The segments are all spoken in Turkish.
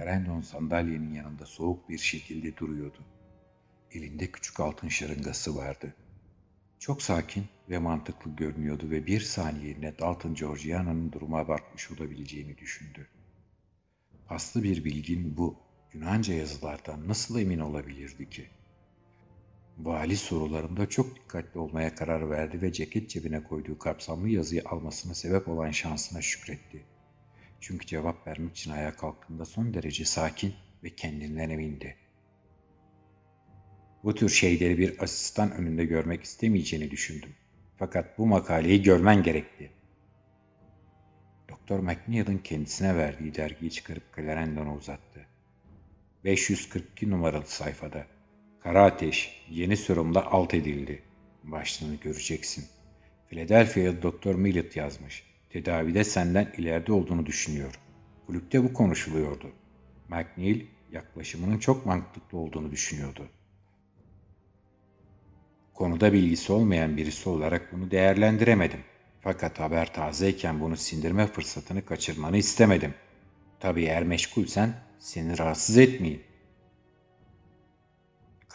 Clarendon sandalyenin yanında soğuk bir şekilde duruyordu. Elinde küçük altın şırıngası vardı. Çok sakin ve mantıklı görünüyordu ve bir saniyeliğine Dalton Georgiana'nın duruma bakmış olabileceğini düşündü. Aslı bir bilgin bu Yunanca yazılardan nasıl emin olabilirdi ki? Vali sorularında çok dikkatli olmaya karar verdi ve ceket cebine koyduğu kapsamlı yazıyı almasına sebep olan şansına şükretti. Çünkü cevap vermek için ayağa kalktığında son derece sakin ve kendinden emindi. Bu tür şeyleri bir asistan önünde görmek istemeyeceğini düşündüm. Fakat bu makaleyi görmen gerekti. Doktor McNeil'ın kendisine verdiği dergiyi çıkarıp Clarendon'a uzattı. 542 numaralı sayfada Kara Ateş yeni sorumla alt edildi. Başlığını göreceksin. Philadelphia'ya Doktor Millet yazmış. Tedavide senden ileride olduğunu düşünüyor. Kulüpte bu konuşuluyordu. McNeil yaklaşımının çok mantıklı olduğunu düşünüyordu. Konuda bilgisi olmayan birisi olarak bunu değerlendiremedim. Fakat haber tazeyken bunu sindirme fırsatını kaçırmanı istemedim. Tabii eğer meşgulsen seni rahatsız etmeyeyim.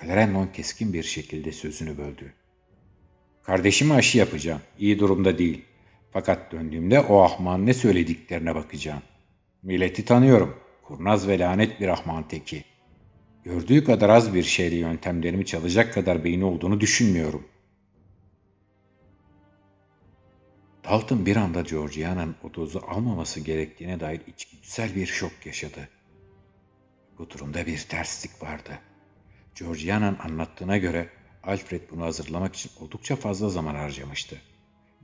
Clarendon keskin bir şekilde sözünü böldü. Kardeşime aşı yapacağım. İyi durumda değil. Fakat döndüğümde o ahman ne söylediklerine bakacağım. Milleti tanıyorum. Kurnaz ve lanet bir ahman teki. Gördüğü kadar az bir şeyle yöntemlerimi çalacak kadar beyni olduğunu düşünmüyorum. Dalton bir anda Georgiana'nın o dozu almaması gerektiğine dair içgüdüsel bir şok yaşadı. Bu durumda bir terslik vardı. Georgiana'nın anlattığına göre Alfred bunu hazırlamak için oldukça fazla zaman harcamıştı.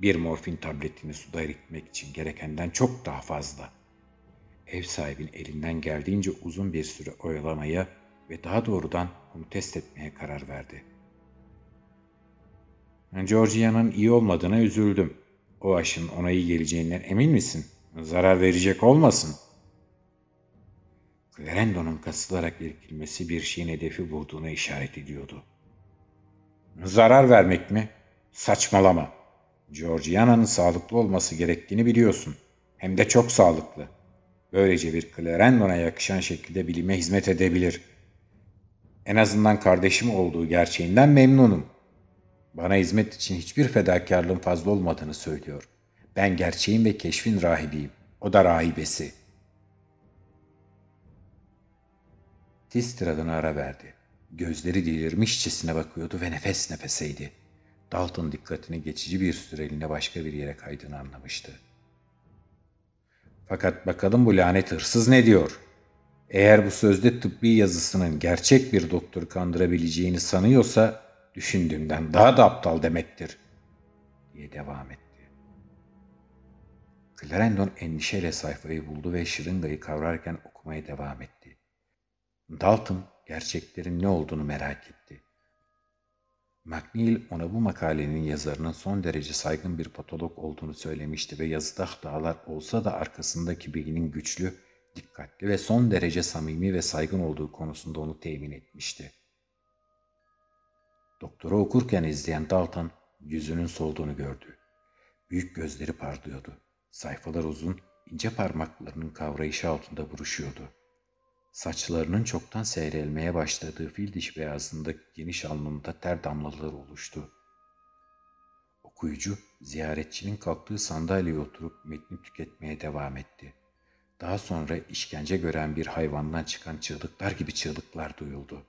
Bir morfin tabletini suda eritmek için gerekenden çok daha fazla. Ev sahibinin elinden geldiğince uzun bir süre oyalamaya ve daha doğrudan onu test etmeye karar verdi. Georgia'nın iyi olmadığına üzüldüm. O aşın ona iyi geleceğinden emin misin? Zarar verecek olmasın. Clarendon'un kasılarak irkilmesi bir şeyin hedefi bulduğuna işaret ediyordu. Zarar vermek mi? Saçmalama. Georgiana'nın sağlıklı olması gerektiğini biliyorsun. Hem de çok sağlıklı. Böylece bir Clarendon'a yakışan şekilde bilime hizmet edebilir. En azından kardeşim olduğu gerçeğinden memnunum. Bana hizmet için hiçbir fedakarlığın fazla olmadığını söylüyor. Ben gerçeğin ve keşfin rahibiyim. O da rahibesi. Tiz tiradına ara verdi. Gözleri delirmişçesine bakıyordu ve nefes nefeseydi. Dalton dikkatini geçici bir süreliğine başka bir yere kaydığını anlamıştı. Fakat bakalım bu lanet hırsız ne diyor? Eğer bu sözde tıbbi yazısının gerçek bir doktor kandırabileceğini sanıyorsa düşündüğümden daha da aptal demektir diye devam etti. Clarendon endişeyle sayfayı buldu ve şırıngayı kavrarken okumaya devam etti. Dalton gerçeklerin ne olduğunu merak etti. McNeil ona bu makalenin yazarının son derece saygın bir patolog olduğunu söylemişti ve yazıda hatalar olsa da arkasındaki bilginin güçlü, dikkatli ve son derece samimi ve saygın olduğu konusunda onu temin etmişti. Doktoru okurken izleyen Dalton yüzünün solduğunu gördü. Büyük gözleri parlıyordu. Sayfalar uzun, ince parmaklarının kavrayışı altında buruşuyordu. Saçlarının çoktan seyrelmeye başladığı fil diş beyazındaki geniş alnında ter damlaları oluştu. Okuyucu, ziyaretçinin kalktığı sandalyeye oturup metni tüketmeye devam etti. Daha sonra işkence gören bir hayvandan çıkan çığlıklar gibi çığlıklar duyuldu.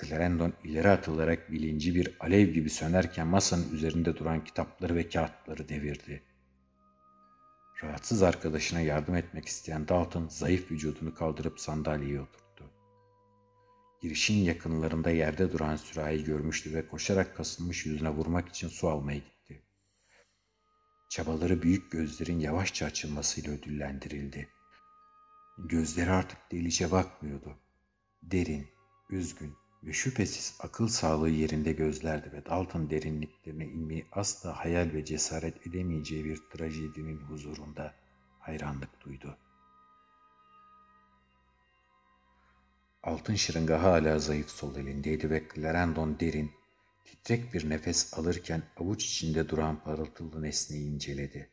Clarendon ileri atılarak bilinci bir alev gibi sönerken masanın üzerinde duran kitapları ve kağıtları devirdi. Rahatsız arkadaşına yardım etmek isteyen Dalton zayıf vücudunu kaldırıp sandalyeye oturttu. Girişin yakınlarında yerde duran sürahi görmüştü ve koşarak kasılmış yüzüne vurmak için su almaya gitti. Çabaları büyük gözlerin yavaşça açılmasıyla ödüllendirildi. Gözleri artık delice bakmıyordu. Derin, üzgün, ve şüphesiz akıl sağlığı yerinde gözlerdi ve Dalton derinliklerine inmeyi asla hayal ve cesaret edemeyeceği bir trajedinin huzurunda hayranlık duydu. Altın şırınga hala zayıf sol elindeydi ve Clarendon derin, titrek bir nefes alırken avuç içinde duran parıltılı nesneyi inceledi.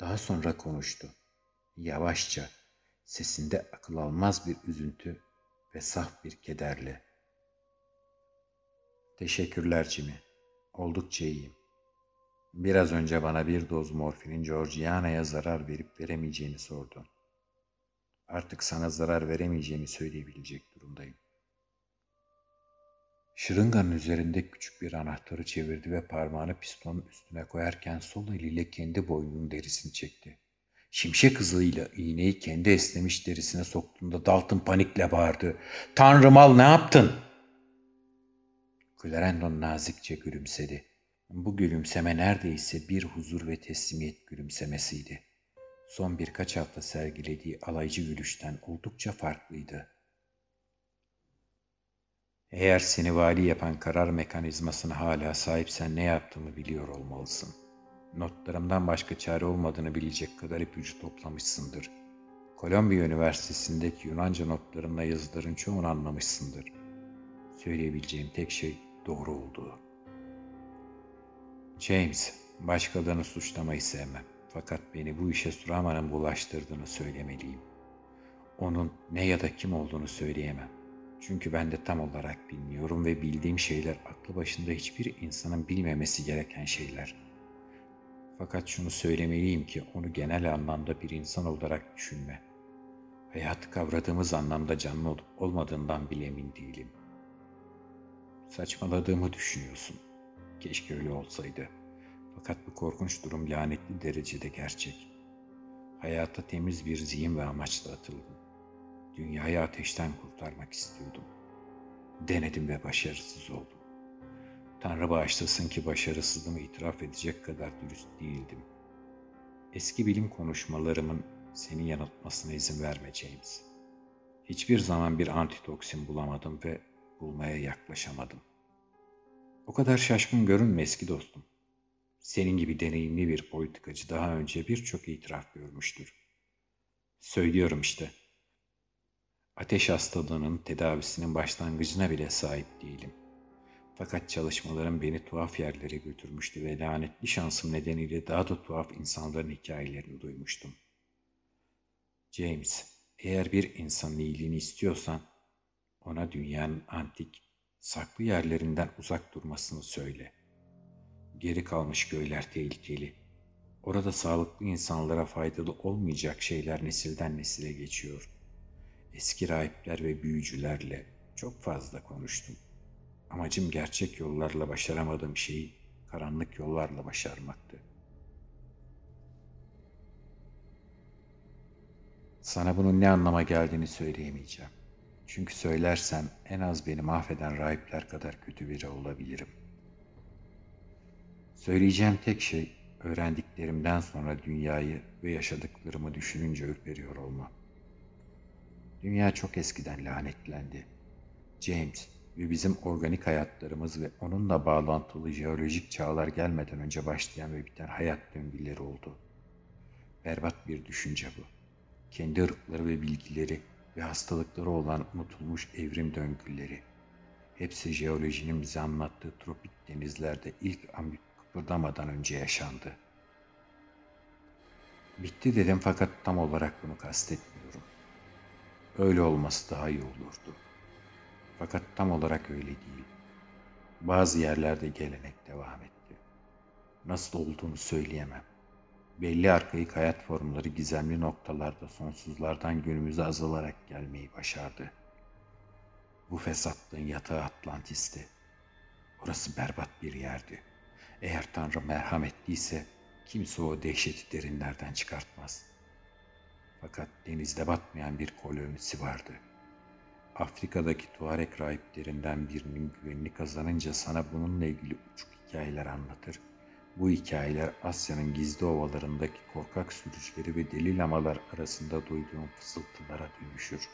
Daha sonra konuştu. Yavaşça, Sesinde akıl almaz bir üzüntü ve saf bir kederle. Teşekkürler Jimmy. Oldukça iyiyim. Biraz önce bana bir doz morfinin Georgiana'ya zarar verip veremeyeceğini sordun. Artık sana zarar veremeyeceğini söyleyebilecek durumdayım. Şırınganın üzerinde küçük bir anahtarı çevirdi ve parmağını pistonun üstüne koyarken sol eliyle kendi boynunun derisini çekti. Şimşek hızıyla iğneyi kendi esnemiş derisine soktuğunda Dalton panikle bağırdı. Tanrım al ne yaptın? Clarendon nazikçe gülümsedi. Bu gülümseme neredeyse bir huzur ve teslimiyet gülümsemesiydi. Son birkaç hafta sergilediği alaycı gülüşten oldukça farklıydı. Eğer seni vali yapan karar mekanizmasına hala sahipsen ne yaptığımı biliyor olmalısın. Notlarımdan başka çare olmadığını bilecek kadar ipucu toplamışsındır. Kolombiya Üniversitesi'ndeki Yunanca notlarımla yazıların çoğunu anlamışsındır. Söyleyebileceğim tek şey doğru olduğu. James, başkalarını suçlamayı sevmem. Fakat beni bu işe Suraman'ın bulaştırdığını söylemeliyim. Onun ne ya da kim olduğunu söyleyemem. Çünkü ben de tam olarak bilmiyorum ve bildiğim şeyler aklı başında hiçbir insanın bilmemesi gereken şeyler. Fakat şunu söylemeliyim ki onu genel anlamda bir insan olarak düşünme. Hayatı kavradığımız anlamda canlı olup olmadığından bile emin değilim. Saçmaladığımı düşünüyorsun. Keşke öyle olsaydı. Fakat bu korkunç durum lanetli derecede gerçek. Hayata temiz bir zihin ve amaçla atıldım. Dünyayı ateşten kurtarmak istiyordum. Denedim ve başarısız oldum. Tanrı bağışlasın ki başarısızlığımı itiraf edecek kadar dürüst değildim. Eski bilim konuşmalarımın seni yanıltmasına izin verme James. Hiçbir zaman bir antitoksin bulamadım ve bulmaya yaklaşamadım. O kadar şaşkın görünme eski dostum. Senin gibi deneyimli bir politikacı daha önce birçok itiraf görmüştür. Söylüyorum işte. Ateş hastalığının tedavisinin başlangıcına bile sahip değilim. Fakat çalışmalarım beni tuhaf yerlere götürmüştü ve lanetli şansım nedeniyle daha da tuhaf insanların hikayelerini duymuştum. James, eğer bir insanın iyiliğini istiyorsan ona dünyanın antik, saklı yerlerinden uzak durmasını söyle. Geri kalmış göyler tehlikeli. Orada sağlıklı insanlara faydalı olmayacak şeyler nesilden nesile geçiyor. Eski rahipler ve büyücülerle çok fazla konuştum. Amacım gerçek yollarla başaramadığım şeyi karanlık yollarla başarmaktı. Sana bunun ne anlama geldiğini söyleyemeyeceğim. Çünkü söylersem en az beni mahveden rahipler kadar kötü biri olabilirim. Söyleyeceğim tek şey öğrendiklerimden sonra dünyayı ve yaşadıklarımı düşününce ürperiyor olmam. Dünya çok eskiden lanetlendi. James ve bizim organik hayatlarımız ve onunla bağlantılı jeolojik çağlar gelmeden önce başlayan ve biten hayat döngüleri oldu. Berbat bir düşünce bu. Kendi ırkları ve bilgileri ve hastalıkları olan unutulmuş evrim döngüleri. Hepsi jeolojinin bize anlattığı tropik denizlerde ilk amip kıpırdamadan önce yaşandı. Bitti dedim fakat tam olarak bunu kastetmiyorum. Öyle olması daha iyi olurdu. Fakat tam olarak öyle değil. Bazı yerlerde gelenek devam etti. Nasıl olduğunu söyleyemem. Belli arkaik hayat formları gizemli noktalarda sonsuzlardan günümüze azalarak gelmeyi başardı. Bu fesatlığın yatağı Atlantis'ti. Orası berbat bir yerdi. Eğer Tanrı merhametliyse kimse o dehşeti derinlerden çıkartmaz. Fakat denizde batmayan bir kolonisi vardı. Afrika'daki Tuareg rahiplerinden birinin güvenini kazanınca sana bununla ilgili uçuk hikayeler anlatır. Bu hikayeler Asya'nın gizli ovalarındaki korkak sürücüleri ve deli lamalar arasında duyduğum fısıltılara dönüşür.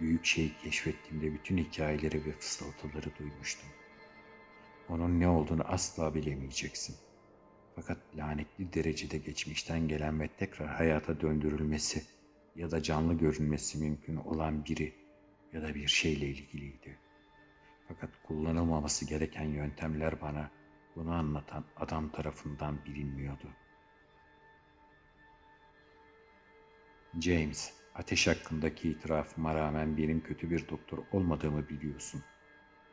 Büyük şeyi keşfettiğimde bütün hikayeleri ve fısıltıları duymuştum. Onun ne olduğunu asla bilemeyeceksin. Fakat lanetli derecede geçmişten gelen ve tekrar hayata döndürülmesi ya da canlı görünmesi mümkün olan biri ya da bir şeyle ilgiliydi. Fakat kullanılmaması gereken yöntemler bana bunu anlatan adam tarafından bilinmiyordu. James, ateş hakkındaki itirafıma rağmen benim kötü bir doktor olmadığımı biliyorsun.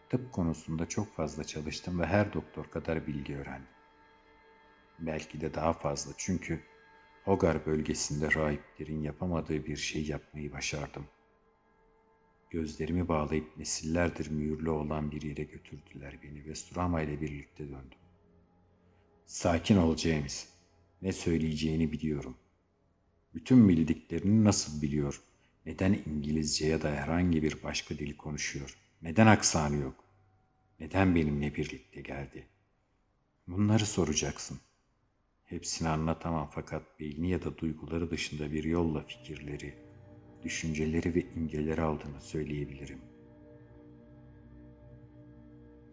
Tıp konusunda çok fazla çalıştım ve her doktor kadar bilgi öğrendim. Belki de daha fazla çünkü Hogar bölgesinde rahiplerin yapamadığı bir şey yapmayı başardım. Gözlerimi bağlayıp nesillerdir mühürlü olan bir yere götürdüler beni ve Surama ile birlikte döndüm. Sakin ol James. Ne söyleyeceğini biliyorum. Bütün bildiklerini nasıl biliyor? Neden İngilizce ya da herhangi bir başka dil konuşuyor? Neden aksanı yok? Neden benimle birlikte geldi? Bunları soracaksın. Hepsini anlatamam fakat beyni ya da duyguları dışında bir yolla fikirleri, düşünceleri ve imgeleri aldığını söyleyebilirim.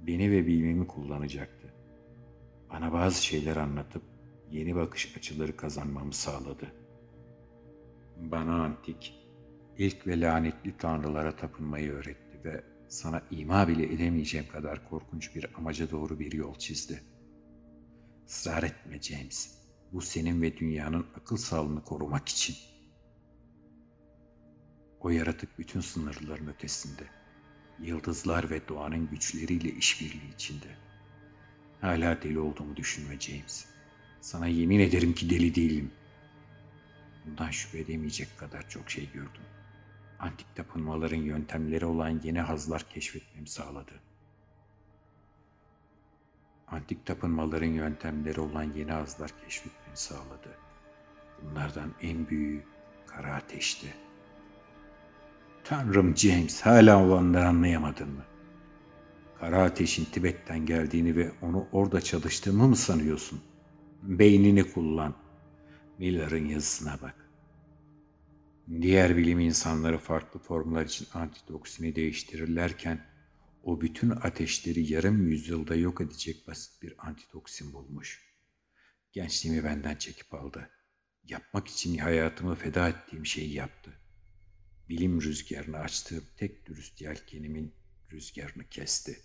Beni ve bilmemi kullanacaktı. Bana bazı şeyler anlatıp yeni bakış açıları kazanmamı sağladı. Bana antik, ilk ve lanetli tanrılara tapınmayı öğretti ve sana ima bile edemeyeceğim kadar korkunç bir amaca doğru bir yol çizdi.'' Israr etme James. Bu senin ve dünyanın akıl sağlığını korumak için. O yaratık bütün sınırların ötesinde. Yıldızlar ve doğanın güçleriyle işbirliği içinde. Hala deli olduğumu düşünme James. Sana yemin ederim ki deli değilim. Bundan şüphe edemeyecek kadar çok şey gördüm. Antik tapınmaların yöntemleri olan yeni hazlar keşfetmemi sağladı.'' antik tapınmaların yöntemleri olan yeni ağızlar keşfetmeni sağladı. Bunlardan en büyüğü kara ateşti. Tanrım James hala olanları anlayamadın mı? Kara ateşin Tibet'ten geldiğini ve onu orada çalıştığımı mı sanıyorsun? Beynini kullan. Miller'ın yazısına bak. Diğer bilim insanları farklı formlar için antitoksini değiştirirlerken o bütün ateşleri yarım yüzyılda yok edecek basit bir antitoksin bulmuş. Gençliğimi benden çekip aldı. Yapmak için hayatımı feda ettiğim şeyi yaptı. Bilim rüzgarını açtığım tek dürüst yelkenimin rüzgarını kesti.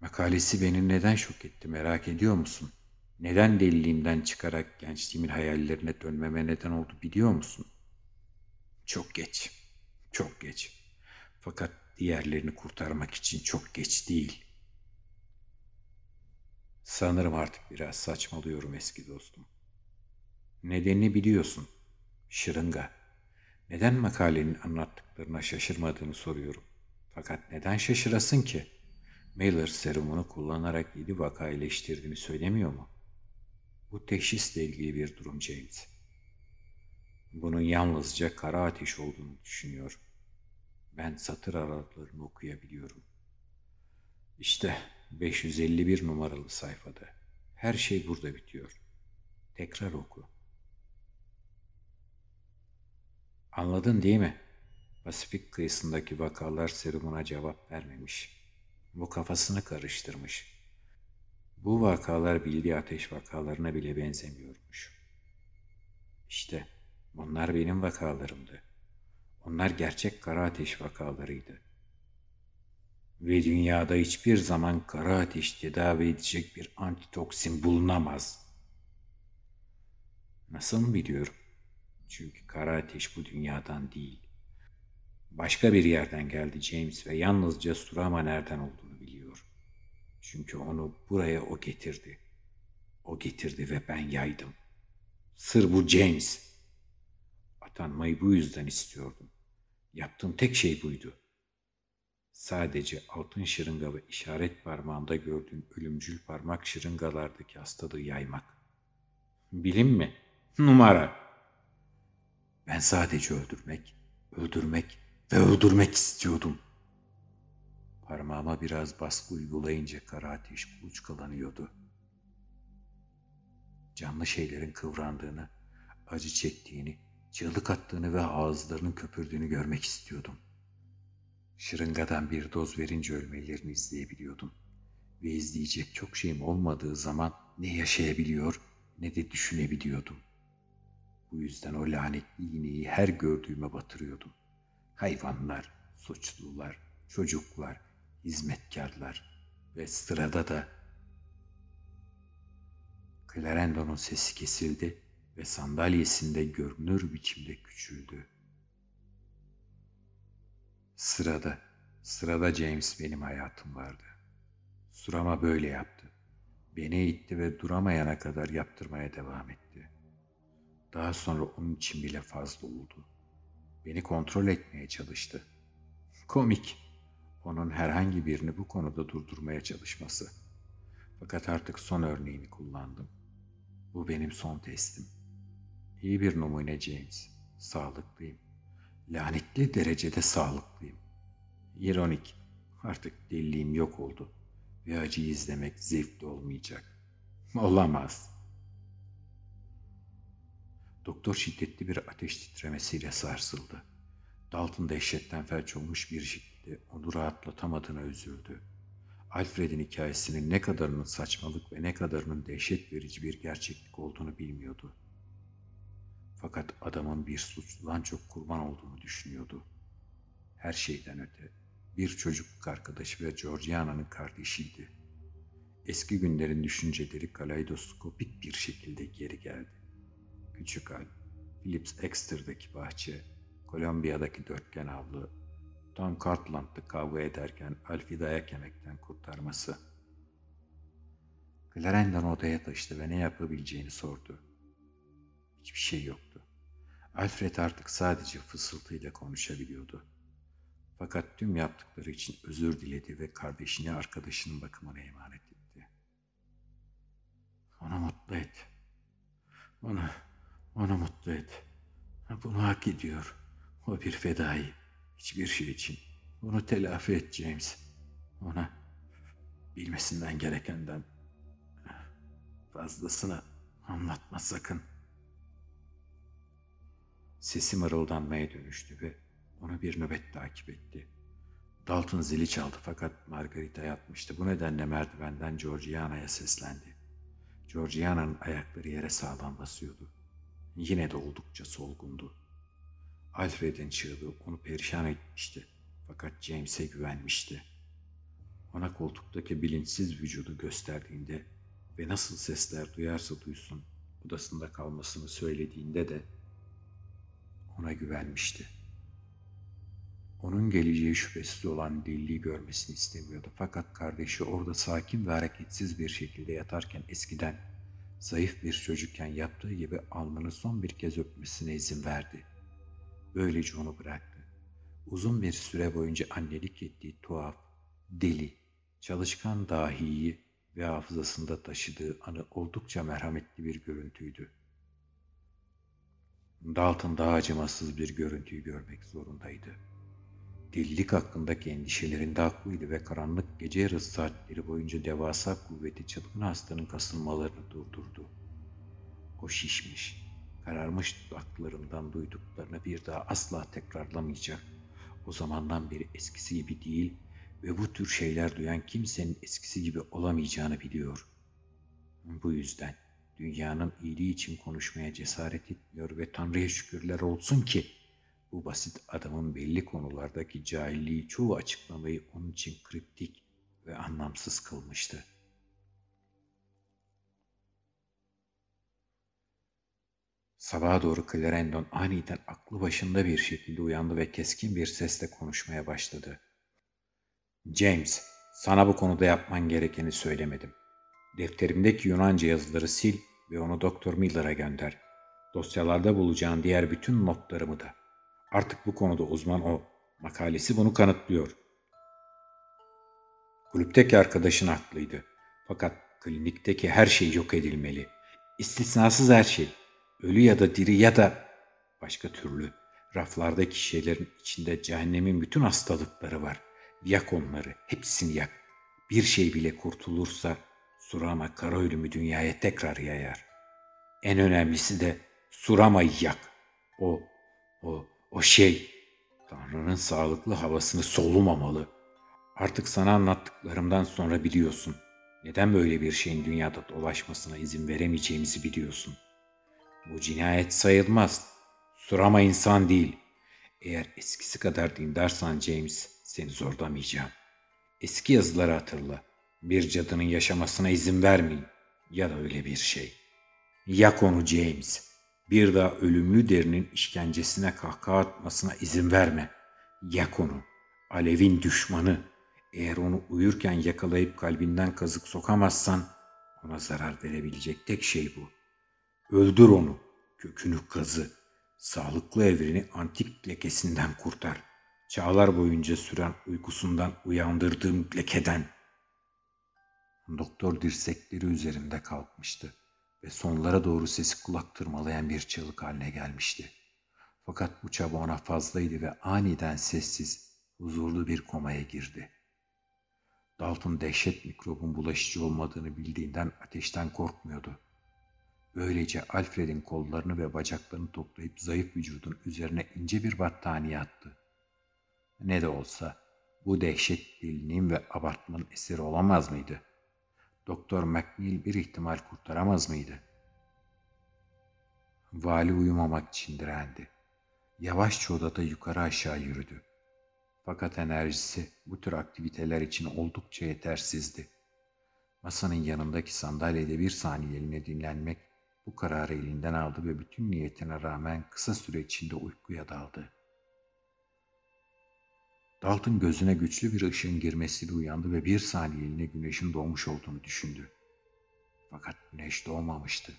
Makalesi beni neden şok etti merak ediyor musun? Neden deliliğimden çıkarak gençliğimin hayallerine dönmeme neden oldu biliyor musun? Çok geç, çok geç. Fakat diğerlerini kurtarmak için çok geç değil. Sanırım artık biraz saçmalıyorum eski dostum. Nedenini biliyorsun. Şırınga. Neden makalenin anlattıklarına şaşırmadığını soruyorum. Fakat neden şaşırasın ki? Mailer serumunu kullanarak yedi vaka iyileştirdiğini söylemiyor mu? Bu teşhisle ilgili bir durum James. Bunun yalnızca kara ateş olduğunu düşünüyorum. Ben satır aralarını okuyabiliyorum. İşte 551 numaralı sayfada. Her şey burada bitiyor. Tekrar oku. Anladın değil mi? Pasifik kıyısındaki vakalar serumuna cevap vermemiş. Bu kafasını karıştırmış. Bu vakalar bildiği ateş vakalarına bile benzemiyormuş. İşte bunlar benim vakalarımdı. Onlar gerçek kara ateş vakalarıydı. Ve dünyada hiçbir zaman kara ateş tedavi edecek bir antitoksin bulunamaz. Nasıl biliyorum? Çünkü kara ateş bu dünyadan değil. Başka bir yerden geldi James ve yalnızca Surama nereden olduğunu biliyor. Çünkü onu buraya o getirdi. O getirdi ve ben yaydım. Sır bu James. Atanmayı bu yüzden istiyordum. Yaptığım tek şey buydu. Sadece altın şırınga ve işaret parmağında gördüğün ölümcül parmak şırıngalardaki hastalığı yaymak. Bilim mi? Numara. Ben sadece öldürmek, öldürmek ve öldürmek istiyordum. Parmağıma biraz baskı uygulayınca kara ateş buluçkalanıyordu. Canlı şeylerin kıvrandığını, acı çektiğini, çığlık attığını ve ağızlarının köpürdüğünü görmek istiyordum. Şırıngadan bir doz verince ölmelerini izleyebiliyordum. Ve izleyecek çok şeyim olmadığı zaman ne yaşayabiliyor ne de düşünebiliyordum. Bu yüzden o lanetli iğneyi her gördüğüme batırıyordum. Hayvanlar, suçlular, çocuklar, hizmetkarlar ve sırada da Clarendon'un sesi kesildi ve sandalyesinde görünür biçimde küçüldü. Sırada, sırada James benim hayatım vardı. Surama böyle yaptı. Beni itti ve duramayana kadar yaptırmaya devam etti. Daha sonra onun için bile fazla oldu. Beni kontrol etmeye çalıştı. Komik. Onun herhangi birini bu konuda durdurmaya çalışması. Fakat artık son örneğini kullandım. Bu benim son testim. İyi bir numune James. Sağlıklıyım. Lanetli derecede sağlıklıyım. İronik. Artık deliliğim yok oldu. Ve acıyı izlemek zevkli olmayacak. Olamaz. Doktor şiddetli bir ateş titremesiyle sarsıldı. Dalton dehşetten felç olmuş bir şekilde onu rahatlatamadığına üzüldü. Alfred'in hikayesinin ne kadarının saçmalık ve ne kadarının dehşet verici bir gerçeklik olduğunu bilmiyordu. Fakat adamın bir suçludan çok kurban olduğunu düşünüyordu. Her şeyden öte bir çocukluk arkadaşı ve Georgiana'nın kardeşiydi. Eski günlerin düşünceleri kaleidoskopik bir şekilde geri geldi. Küçük Al, Phillips Exeter'daki bahçe, Kolombiya'daki dörtgen avlı, Tom Cartland'da kavga ederken Alf'i dayak yemekten kurtarması. Clarendon odaya taşıdı ve ne yapabileceğini sordu. Hiçbir şey yoktu. Alfred artık sadece fısıltıyla konuşabiliyordu. Fakat tüm yaptıkları için özür diledi ve kardeşini arkadaşının bakımına emanet etti. Onu mutlu et. Onu, onu mutlu et. Bunu hak ediyor. O bir fedai. Hiçbir şey için. Bunu telafi et James. Ona bilmesinden gerekenden fazlasını anlatma sakın. Sesi mırıldanmaya dönüştü ve onu bir nöbet takip etti. Dalton zili çaldı fakat Margarita yatmıştı. Bu nedenle merdivenden Georgiana'ya seslendi. Georgiana'nın ayakları yere sağlam basıyordu. Yine de oldukça solgundu. Alfred'in çığlığı onu perişan etmişti. Fakat James'e güvenmişti. Ona koltuktaki bilinçsiz vücudu gösterdiğinde ve nasıl sesler duyarsa duysun odasında kalmasını söylediğinde de ona güvenmişti. Onun geleceği şüphesiz olan deliliği görmesini istemiyordu. Fakat kardeşi orada sakin ve hareketsiz bir şekilde yatarken eskiden zayıf bir çocukken yaptığı gibi alnını son bir kez öpmesine izin verdi. Böylece onu bıraktı. Uzun bir süre boyunca annelik ettiği tuhaf, deli, çalışkan dahiyi ve hafızasında taşıdığı anı oldukça merhametli bir görüntüydü. Dalton daha acımasız bir görüntüyü görmek zorundaydı. Delilik hakkındaki endişelerinde haklıydı ve karanlık gece yarısı saatleri boyunca devasa kuvveti çılgın hastanın kasılmalarını durdurdu. O şişmiş, kararmış dudaklarından duyduklarını bir daha asla tekrarlamayacak. O zamandan beri eskisi gibi değil ve bu tür şeyler duyan kimsenin eskisi gibi olamayacağını biliyor. Bu yüzden dünyanın iyiliği için konuşmaya cesaret etmiyor ve Tanrı'ya şükürler olsun ki bu basit adamın belli konulardaki cahilliği çoğu açıklamayı onun için kriptik ve anlamsız kılmıştı. Sabaha doğru Clarendon aniden aklı başında bir şekilde uyandı ve keskin bir sesle konuşmaya başladı. James, sana bu konuda yapman gerekeni söylemedim. Defterimdeki Yunanca yazıları sil ve onu Doktor Miller'a gönder. Dosyalarda bulacağın diğer bütün notlarımı da. Artık bu konuda uzman o. Makalesi bunu kanıtlıyor. Kulüpteki arkadaşın haklıydı. Fakat klinikteki her şey yok edilmeli. İstisnasız her şey. Ölü ya da diri ya da başka türlü. Raflardaki şeylerin içinde cehennemin bütün hastalıkları var. Yak onları, hepsini yak. Bir şey bile kurtulursa Surama kara ölümü dünyaya tekrar yayar. En önemlisi de Surama'yı yak. O, o, o şey Tanrı'nın sağlıklı havasını solumamalı. Artık sana anlattıklarımdan sonra biliyorsun. Neden böyle bir şeyin dünyada dolaşmasına izin veremeyeceğimizi biliyorsun. Bu cinayet sayılmaz. Surama insan değil. Eğer eskisi kadar dindarsan James, seni zorlamayacağım. Eski yazıları hatırla. Bir cadının yaşamasına izin vermeyin. Ya da öyle bir şey. Yak onu James. Bir daha ölümlü derinin işkencesine kahkaha atmasına izin verme. Yak onu. Alevin düşmanı. Eğer onu uyurken yakalayıp kalbinden kazık sokamazsan ona zarar verebilecek tek şey bu. Öldür onu. Kökünü kazı. Sağlıklı evreni antik lekesinden kurtar. Çağlar boyunca süren uykusundan uyandırdığım lekeden. Doktor dirsekleri üzerinde kalkmıştı ve sonlara doğru sesi kulak tırmalayan bir çığlık haline gelmişti. Fakat bu çaba ona fazlaydı ve aniden sessiz, huzurlu bir komaya girdi. Dalton dehşet mikrobun bulaşıcı olmadığını bildiğinden ateşten korkmuyordu. Böylece Alfred'in kollarını ve bacaklarını toplayıp zayıf vücudun üzerine ince bir battaniye attı. Ne de olsa bu dehşet deliliğin ve abartmanın eseri olamaz mıydı? Doktor McNeil bir ihtimal kurtaramaz mıydı? Vali uyumamak için direndi. Yavaşça odada yukarı aşağı yürüdü. Fakat enerjisi bu tür aktiviteler için oldukça yetersizdi. Masanın yanındaki sandalyede bir saniyeliğine dinlenmek bu kararı elinden aldı ve bütün niyetine rağmen kısa süre içinde uykuya daldı. Dalton gözüne güçlü bir ışığın girmesiyle uyandı ve bir saniyeliğine güneşin doğmuş olduğunu düşündü. Fakat güneş doğmamıştı.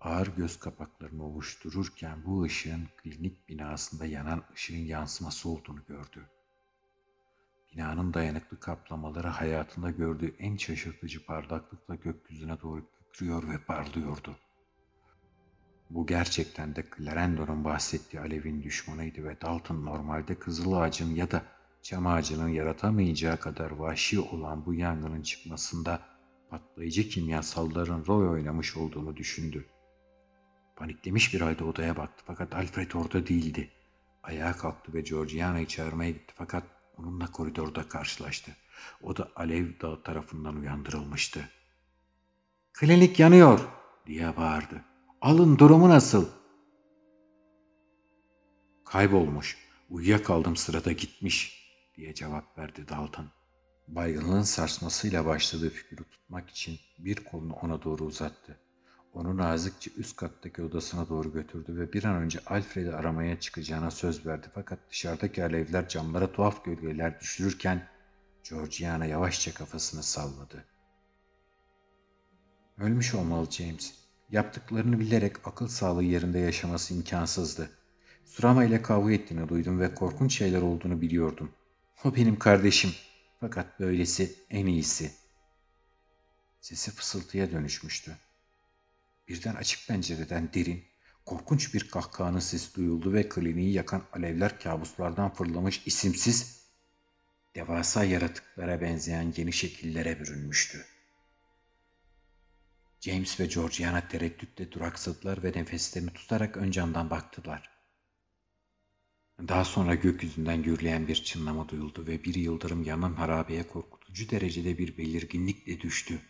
Ağır göz kapaklarını ovuştururken bu ışığın klinik binasında yanan ışığın yansıması olduğunu gördü. Binanın dayanıklı kaplamaları hayatında gördüğü en şaşırtıcı parlaklıkla gökyüzüne doğru kükrüyor ve parlıyordu. Bu gerçekten de Clarendon'un bahsettiği alevin düşmanıydı ve Dalton normalde kızıl ağacın ya da çam ağacının yaratamayacağı kadar vahşi olan bu yangının çıkmasında patlayıcı kimyasalların rol oynamış olduğunu düşündü. Paniklemiş bir halde odaya baktı fakat Alfred orada değildi. Ayağa kalktı ve Georgiana'yı çağırmaya gitti fakat onunla koridorda karşılaştı. O da alev dağı tarafından uyandırılmıştı. ''Klinik yanıyor!'' diye bağırdı. Alın durumu nasıl? Kaybolmuş. Uyuyakaldım sırada gitmiş diye cevap verdi Dalton. Baygınlığın sarsmasıyla başladığı figürü tutmak için bir kolunu ona doğru uzattı. Onu nazikçe üst kattaki odasına doğru götürdü ve bir an önce Alfred'i aramaya çıkacağına söz verdi. Fakat dışarıdaki alevler camlara tuhaf gölgeler düşürürken Georgiana yavaşça kafasını salladı. Ölmüş olmalı James. Yaptıklarını bilerek akıl sağlığı yerinde yaşaması imkansızdı. Surama ile kavga ettiğini duydum ve korkunç şeyler olduğunu biliyordum. O benim kardeşim. Fakat böylesi en iyisi. Sesi fısıltıya dönüşmüştü. Birden açık pencereden derin, korkunç bir kahkahanın sesi duyuldu ve kliniği yakan alevler kabuslardan fırlamış isimsiz, devasa yaratıklara benzeyen yeni şekillere bürünmüştü. James ve Georgiana tereddütle duraksadılar ve nefeslerini tutarak ön camdan baktılar. Daha sonra gökyüzünden gürleyen bir çınlama duyuldu ve bir yıldırım yanan harabeye korkutucu derecede bir belirginlikle düştü.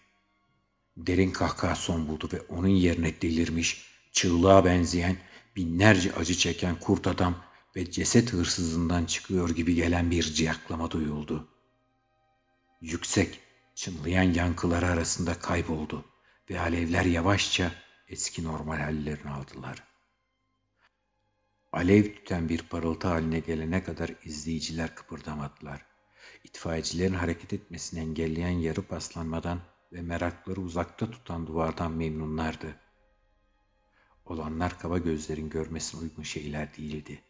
Derin kahkaha son buldu ve onun yerine delirmiş, çığlığa benzeyen, binlerce acı çeken kurt adam ve ceset hırsızından çıkıyor gibi gelen bir ciyaklama duyuldu. Yüksek, çınlayan yankıları arasında kayboldu ve alevler yavaşça eski normal hallerini aldılar. Alev tüten bir parıltı haline gelene kadar izleyiciler kıpırdamadılar. İtfaiyecilerin hareket etmesini engelleyen yarı paslanmadan ve merakları uzakta tutan duvardan memnunlardı. Olanlar kaba gözlerin görmesine uygun şeyler değildi.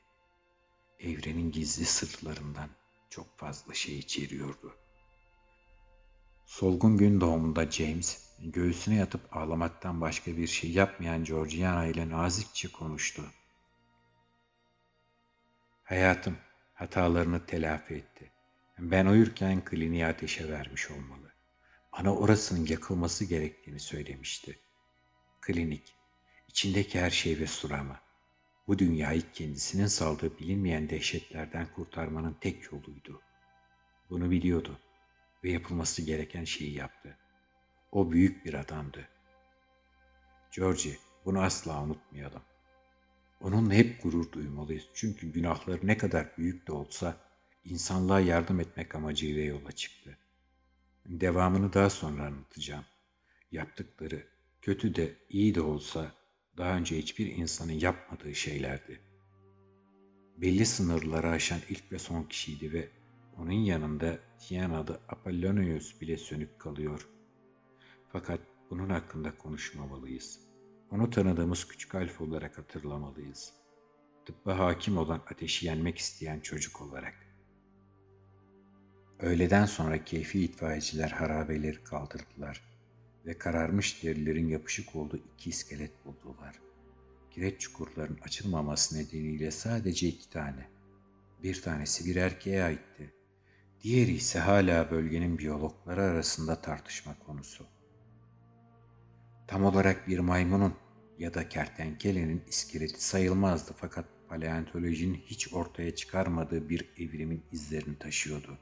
Evrenin gizli sırlarından çok fazla şey içeriyordu. Solgun gün doğumunda James, Göğsüne yatıp ağlamaktan başka bir şey yapmayan Georgiana ile nazikçe konuştu. Hayatım hatalarını telafi etti. Ben uyurken kliniği ateşe vermiş olmalı. Bana orasının yakılması gerektiğini söylemişti. Klinik, içindeki her şey ve surama. Bu dünyayı kendisinin saldığı bilinmeyen dehşetlerden kurtarmanın tek yoluydu. Bunu biliyordu ve yapılması gereken şeyi yaptı. O büyük bir adamdı. Georgie, bunu asla unutmayalım. Onunla hep gurur duymalıyız. Çünkü günahları ne kadar büyük de olsa insanlığa yardım etmek amacıyla yola çıktı. Devamını daha sonra anlatacağım. Yaptıkları kötü de iyi de olsa daha önce hiçbir insanın yapmadığı şeylerdi. Belli sınırları aşan ilk ve son kişiydi ve onun yanında Tian adı Apollonius bile sönük kalıyor. Fakat bunun hakkında konuşmamalıyız. Onu tanıdığımız küçük alfa olarak hatırlamalıyız. Tıbba hakim olan ateşi yenmek isteyen çocuk olarak. Öğleden sonra keyfi itfaiyeciler harabeleri kaldırdılar ve kararmış derilerin yapışık olduğu iki iskelet buldular. Kireç çukurların açılmaması nedeniyle sadece iki tane. Bir tanesi bir erkeğe aitti. Diğeri ise hala bölgenin biyologları arasında tartışma konusu. Tam olarak bir maymunun ya da kertenkelenin iskeleti sayılmazdı fakat paleontolojinin hiç ortaya çıkarmadığı bir evrimin izlerini taşıyordu.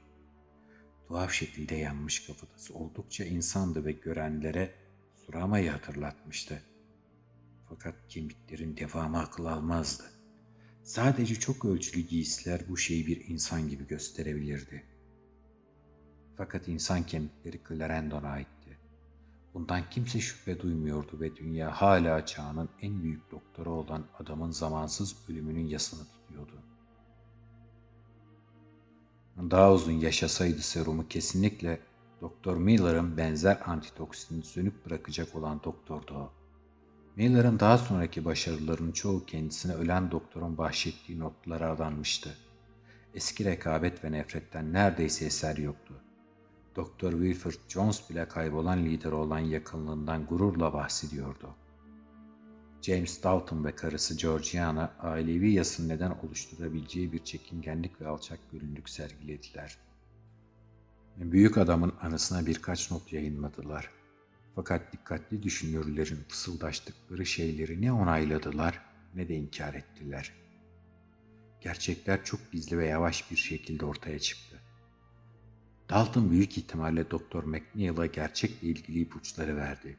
Tuhaf şekilde yanmış kafatası oldukça insandı ve görenlere Surama'yı hatırlatmıştı. Fakat kemiklerin devamı akıl almazdı. Sadece çok ölçülü giysiler bu şeyi bir insan gibi gösterebilirdi. Fakat insan kemikleri Clarendon'a aitti. Bundan kimse şüphe duymuyordu ve dünya hala çağının en büyük doktoru olan adamın zamansız ölümünün yasını tutuyordu. Daha uzun yaşasaydı serumu kesinlikle Doktor Miller'ın benzer antitoksini sönük bırakacak olan doktordu o. Miller'ın daha sonraki başarılarının çoğu kendisine ölen doktorun bahşettiği notlara adanmıştı. Eski rekabet ve nefretten neredeyse eser yoktu. Doktor Wilford Jones bile kaybolan lideri olan yakınlığından gururla bahsediyordu. James Dalton ve karısı Georgiana ailevi yasın neden oluşturabileceği bir çekingenlik ve alçak gönüllülük sergilediler. Büyük adamın anısına birkaç not yayınladılar. Fakat dikkatli düşünürlerin fısıldaştıkları şeyleri ne onayladılar ne de inkar ettiler. Gerçekler çok gizli ve yavaş bir şekilde ortaya çıktı. Dalton büyük ihtimalle Doktor McNeil'a gerçekle ilgili ipuçları verdi.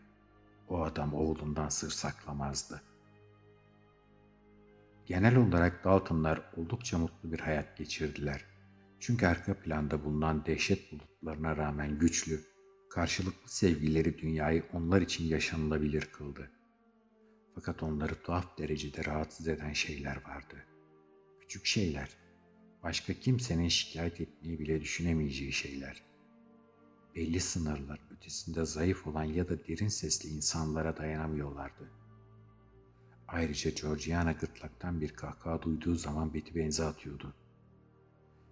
O adam oğlundan sır saklamazdı. Genel olarak Daltonlar oldukça mutlu bir hayat geçirdiler. Çünkü arka planda bulunan dehşet bulutlarına rağmen güçlü, karşılıklı sevgileri dünyayı onlar için yaşanılabilir kıldı. Fakat onları tuhaf derecede rahatsız eden şeyler vardı. Küçük şeyler, başka kimsenin şikayet etmeyi bile düşünemeyeceği şeyler. Belli sınırlar ötesinde zayıf olan ya da derin sesli insanlara dayanamıyorlardı. Ayrıca Georgiana gırtlaktan bir kahkaha duyduğu zaman beti benze atıyordu.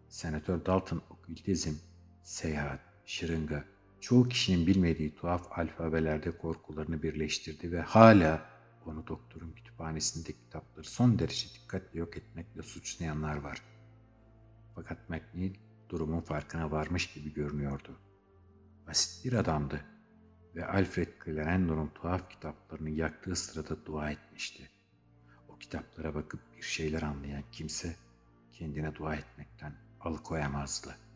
Senatör Dalton okültizm, seyahat, şırınga, çoğu kişinin bilmediği tuhaf alfabelerde korkularını birleştirdi ve hala onu doktorun kütüphanesinde kitapları son derece dikkatle yok etmekle suçlayanlar var. Fakat McNeil durumun farkına varmış gibi görünüyordu. Basit bir adamdı ve Alfred Clarendon'un tuhaf kitaplarını yaktığı sırada dua etmişti. O kitaplara bakıp bir şeyler anlayan kimse kendine dua etmekten alıkoyamazdı.''